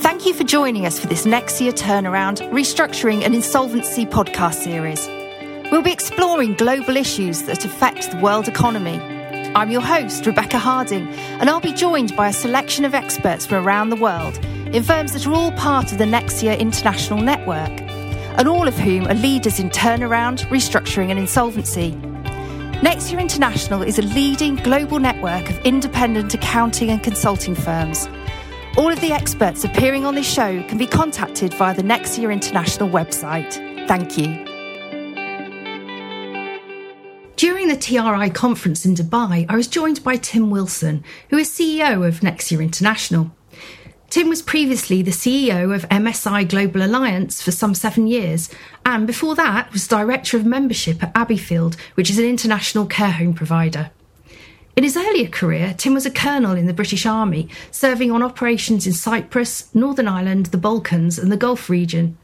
Thank you for joining us for this Nexia Turnaround, Restructuring and Insolvency podcast series. We'll be exploring global issues that affect the world economy. I'm your host, Rebecca Harding, and I'll be joined by a selection of experts from around the world in firms that are all part of the Nexia International Network, and all of whom are leaders in turnaround, restructuring, and insolvency. Nexia International is a leading global network of independent accounting and consulting firms. All of the experts appearing on this show can be contacted via the Nexia International website. Thank you. During the TRI conference in Dubai, I was joined by Tim Wilson, who is CEO of Nexia International. Tim was previously the CEO of MSI Global Alliance for some seven years, and before that was Director of Membership at Abbeyfield, which is an international care home provider. In his earlier career, Tim was a colonel in the British Army, serving on operations in Cyprus, Northern Ireland, the Balkans, and the Gulf region.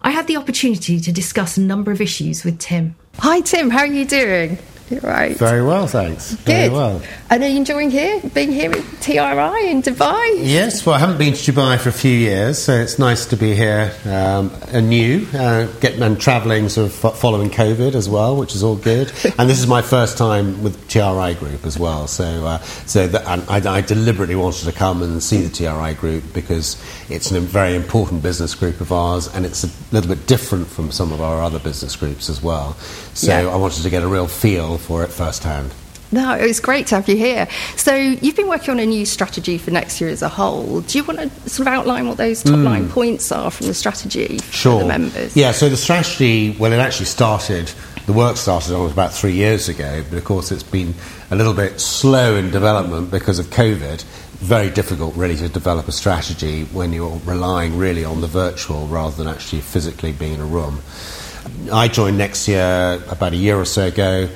I had the opportunity to discuss a number of issues with Tim. Hi, Tim, how are you doing? You're right. Very well, thanks. Good. Very well. And are you enjoying here, being here at TRI in Dubai? Yes, well, I haven't been to Dubai for a few years, so it's nice to be here um, anew, uh, getting and travelling sort of following COVID as well, which is all good. and this is my first time with TRI Group as well, so uh, so that, I, I, deliberately wanted to come and see the TRI Group because it's a very important business group of ours, and it's a little bit different from some of our other business groups as well. So yeah. I wanted to get a real feel for it firsthand. No, it's great to have you here. So you've been working on a new strategy for Nexia as a whole. Do you want to sort of outline what those top mm. line points are from the strategy sure. for the members? Yeah, so the strategy, well, it actually started, the work started on about three years ago, but of course it's been a little bit slow in development because of COVID. Very difficult, really, to develop a strategy when you're relying really on the virtual rather than actually physically being in a room. I joined Nexia about a year or so ago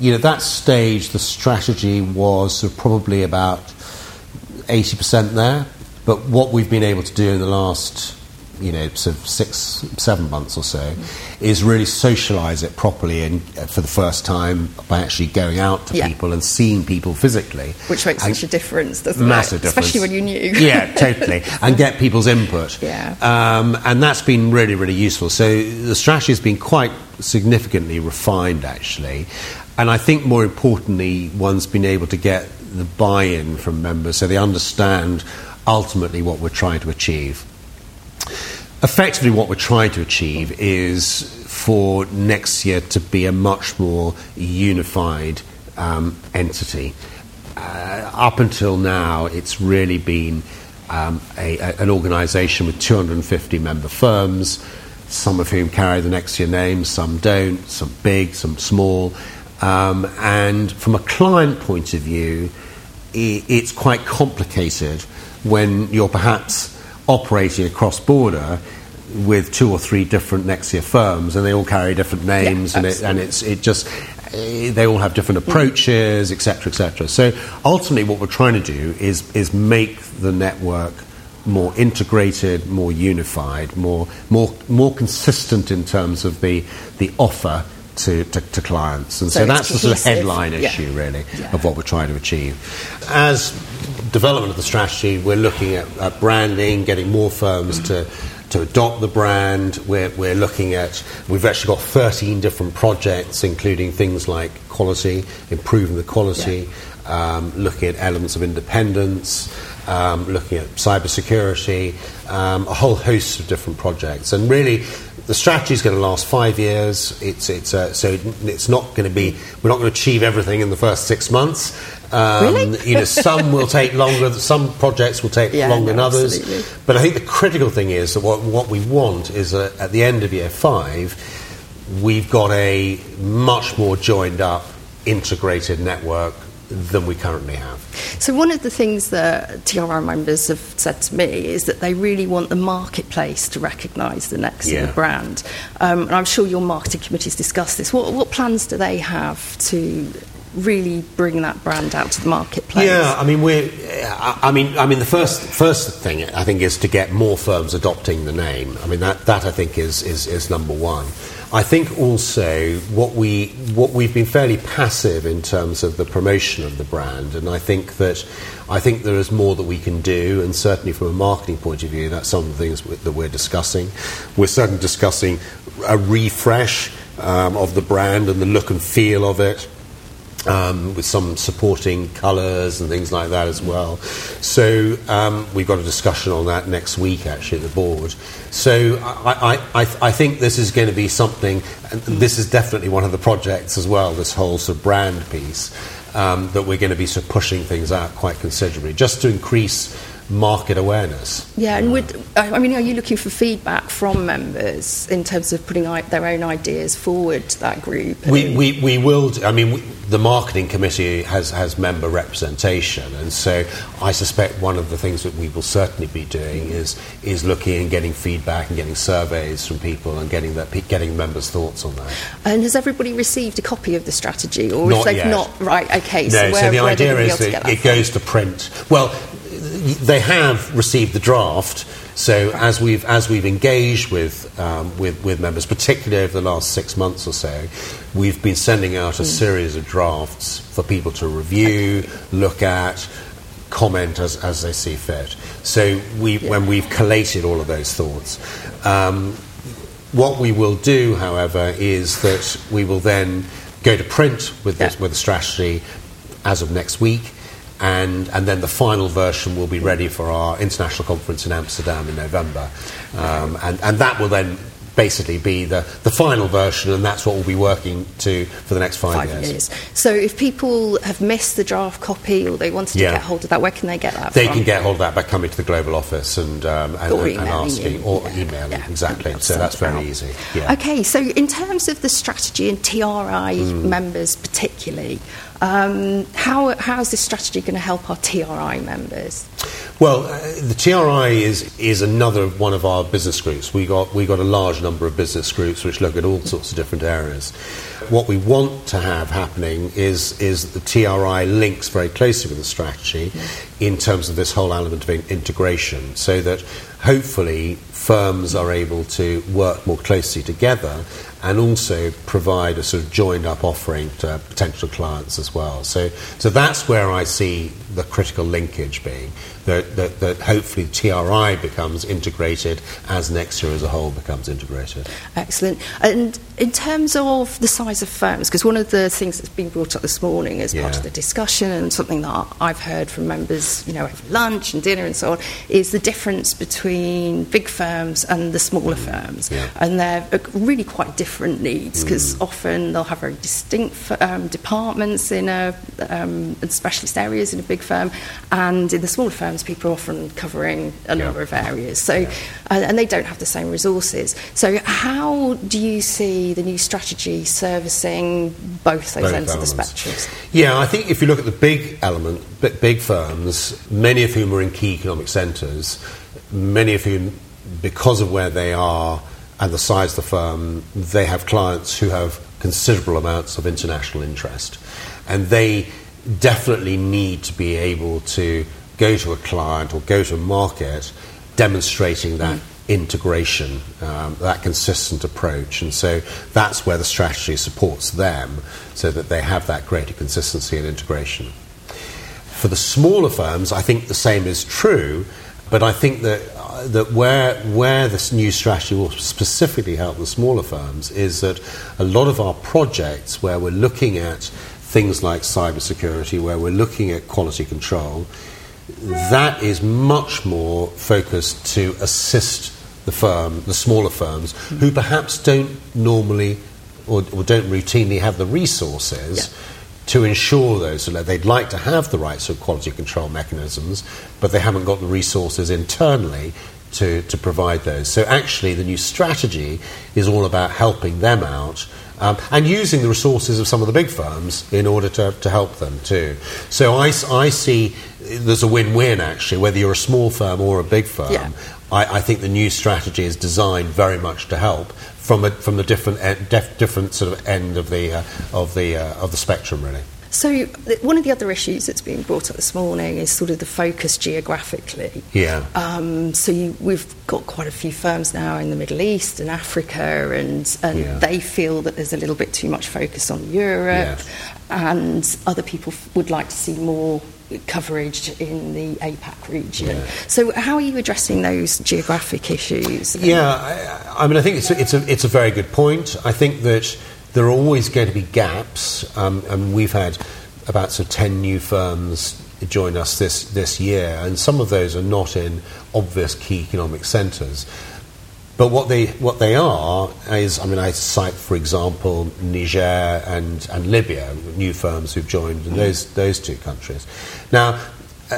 you know, that stage, the strategy was sort of probably about 80% there. But what we've been able to do in the last, you know, sort of six, seven months or so, is really socialise it properly and uh, for the first time by actually going out to yeah. people and seeing people physically. Which makes such a difference, doesn't massive it? Difference. Especially when you knew. yeah, totally. And get people's input. Yeah. Um, and that's been really, really useful. So the strategy has been quite significantly refined, actually. And I think more importantly, one's been able to get the buy in from members so they understand ultimately what we're trying to achieve. Effectively, what we're trying to achieve is for Nexia to be a much more unified um, entity. Uh, up until now, it's really been um, a, a, an organisation with 250 member firms, some of whom carry the Nexia name, some don't, some big, some small. Um, and from a client point of view, it's quite complicated when you're perhaps operating across border with two or three different Nexia firms, and they all carry different names, yeah, and, it, and it's it just they all have different approaches, etc., etc. So ultimately, what we're trying to do is is make the network more integrated, more unified, more more more consistent in terms of the the offer to, to, to clients. And so, so that's the sort of headline yeah. issue, really, yeah. of what we're trying to achieve. As development of the strategy, we're looking at, at branding, getting more firms to to adopt the brand. We're, we're looking at, we've actually got 13 different projects, including things like quality, improving the quality, yeah. um, looking at elements of independence, um, looking at cybersecurity, um, a whole host of different projects. And really, the strategy is going to last five years. It's, it's, uh, so it's not going to be, we're not going to achieve everything in the first six months. Um, really? you know, some will take longer, some projects will take yeah, longer no, than others. Absolutely. But I think the critical thing is that what, what we want is that at the end of year five, we've got a much more joined up, integrated network than we currently have. So, one of the things that TRI members have said to me is that they really want the marketplace to recognise the Nexia yeah. brand. Um, and I'm sure your marketing committees discussed this. What, what plans do they have to really bring that brand out to the marketplace? Yeah, I mean, we're, I mean, I mean, the first first thing I think is to get more firms adopting the name. I mean, that that I think is is, is number one. I think also what we what we've been fairly passive in terms of the promotion of the brand, and I think that I think there is more that we can do, and certainly from a marketing point of view, that's some of the things that we're discussing. We're certainly discussing a refresh um, of the brand and the look and feel of it um, with some supporting colours and things like that as well. So um, we've got a discussion on that next week, actually, at the board. So I, I, I, I think this is going to be something, this is definitely one of the projects as well, this whole sort of brand piece, um, that we're going to be sort of pushing things out quite considerably, just to increase market awareness. Yeah, and would, I mean, are you looking for feedback from members in terms of putting their own ideas forward to that group? We, we, we will, I mean, we, the marketing committee has, has member representation, and so I suspect one of the things that we will certainly be doing is, is looking and getting feedback and getting surveys from people and getting, that, getting members' thoughts on that. And has everybody received a copy of the strategy? Or not if they've yet. not, right, okay, no, so where, so the idea is that that it goes to print. Well, they have received the draft. So as we've as we've engaged with, um, with with members, particularly over the last six months or so, we've been sending out a mm. series of drafts for people to review, look at, comment as, as they see fit. So we, yeah. when we've collated all of those thoughts, um, what we will do, however, is that we will then go to print with yeah. this with a strategy as of next week and, and then the final version will be ready for our international conference in Amsterdam in November. Um, and, and that will then basically be the, the final version, and that's what we'll be working to for the next five, five years. years. So, if people have missed the draft copy or they wanted to yeah. get hold of that, where can they get that? They from? can get hold of that by coming to the global office and um, and, and, and asking, you. or yeah. emailing yeah. exactly. So that's very easy. Yeah. Okay, so in terms of the strategy and TRI mm. members particularly. Um, how, how's this strategy going to help our TRI members? Well, uh, the TRI is, is another one of our business groups. We got, we got a large number of business groups which look at all sorts of different areas. What we want to have happening is, is the TRI links very closely with the strategy in terms of this whole element of integration so that hopefully firms are able to work more closely together and also provide a sort of joined up offering to potential clients as well. So, so that's where I see the critical linkage being that, that, that hopefully TRI becomes integrated as Nexia as a whole becomes integrated. Excellent. And in terms of the size of firms, because one of the things that's been brought up this morning as yeah. part of the discussion and something that I've heard from members, you know, over lunch and dinner and so on, is the difference between big firms and the smaller mm. firms. Yeah. And they're uh, really quite different needs because mm. often they'll have very distinct um, departments in a um, specialist areas in a big firm, and in the smaller firms, people are often covering a yeah. number of areas. So, and they don't have the same resources. So, how do you see the new strategy servicing both those both ends elements. of the spectrum? Yeah, I think if you look at the big element, big firms, many of whom are in key economic centres, many of whom, because of where they are and the size of the firm, they have clients who have considerable amounts of international interest. And they definitely need to be able to go to a client or go to a market demonstrating that mm. Integration, um, that consistent approach. And so that's where the strategy supports them so that they have that greater consistency and integration. For the smaller firms, I think the same is true, but I think that, uh, that where, where this new strategy will specifically help the smaller firms is that a lot of our projects where we're looking at things like cybersecurity, where we're looking at quality control, that is much more focused to assist the firm, the smaller firms, mm-hmm. who perhaps don't normally or, or, don't routinely have the resources. Yeah. To ensure those, so they'd like to have the right sort of quality control mechanisms, but they haven't got the resources internally to, to provide those. So, actually, the new strategy is all about helping them out um, and using the resources of some of the big firms in order to, to help them too. So, I, I see there's a win win actually, whether you're a small firm or a big firm. Yeah. I, I, think the new strategy is designed very much to help from a, from the different def, different sort of end of the uh, of the uh, of the spectrum really. So, one of the other issues that's being brought up this morning is sort of the focus geographically. Yeah. Um, so, you, we've got quite a few firms now in the Middle East and Africa, and, and Yeah. they feel that there's a little bit too much focus on Europe, and other people f- would like to see more coverage in the APAC region. Yeah. So, how are you addressing those geographic issues? Yeah, I, I mean, I think it's a, it's a it's a very good point. I think that there are always going to be gaps, um, and we've had about sort of ten new firms join us this this year, and some of those are not in obvious key economic centres. But what they what they are is, I mean, I cite, for example, Niger and, and Libya, new firms who've joined in those those two countries. Now, uh,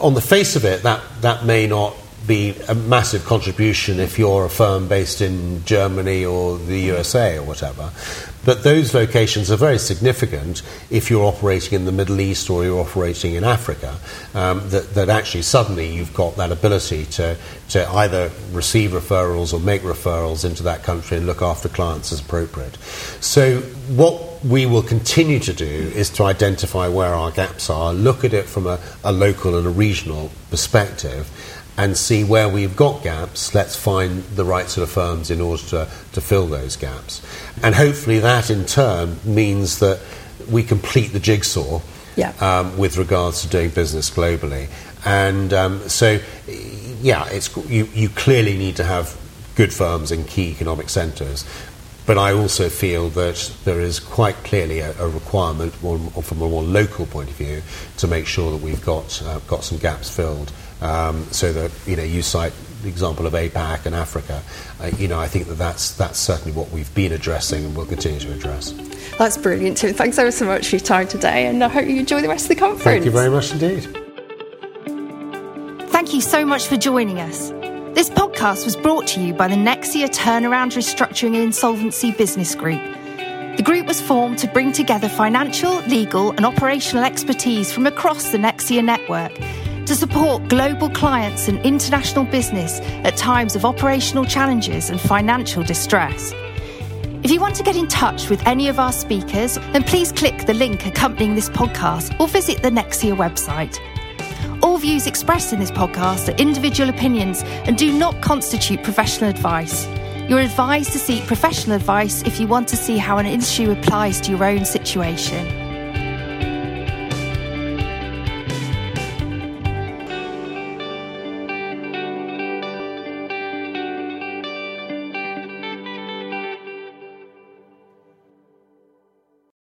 on the face of it, that that may not be a massive contribution if you're a firm based in Germany or the USA or whatever. But those locations are very significant if you're operating in the Middle East or you're operating in Africa. Um, that, that actually suddenly you've got that ability to, to either receive referrals or make referrals into that country and look after clients as appropriate. So, what we will continue to do is to identify where our gaps are, look at it from a, a local and a regional perspective and see where we've got gaps, let's find the right sort of firms in order to, to fill those gaps. And hopefully that in turn means that we complete the jigsaw Yeah. um, with regards to doing business globally. And um, so, yeah, it's, you, you clearly need to have good firms in key economic centres. But I also feel that there is quite clearly a, a requirement, more, or from a more local point of view, to make sure that we've got uh, got some gaps filled. Um, so that you know, you cite the example of APAC and Africa. Uh, you know, I think that that's that's certainly what we've been addressing and will continue to address. That's brilliant, Tim. Thanks ever so much for your time today, and I hope you enjoy the rest of the conference. Thank you very much indeed. Thank you so much for joining us. This podcast was brought to you by the Nexia Turnaround Restructuring and Insolvency Business Group. The group was formed to bring together financial, legal, and operational expertise from across the Nexia network to support global clients and international business at times of operational challenges and financial distress. If you want to get in touch with any of our speakers, then please click the link accompanying this podcast or visit the Nexia website. All views expressed in this podcast are individual opinions and do not constitute professional advice. You're advised to seek professional advice if you want to see how an issue applies to your own situation.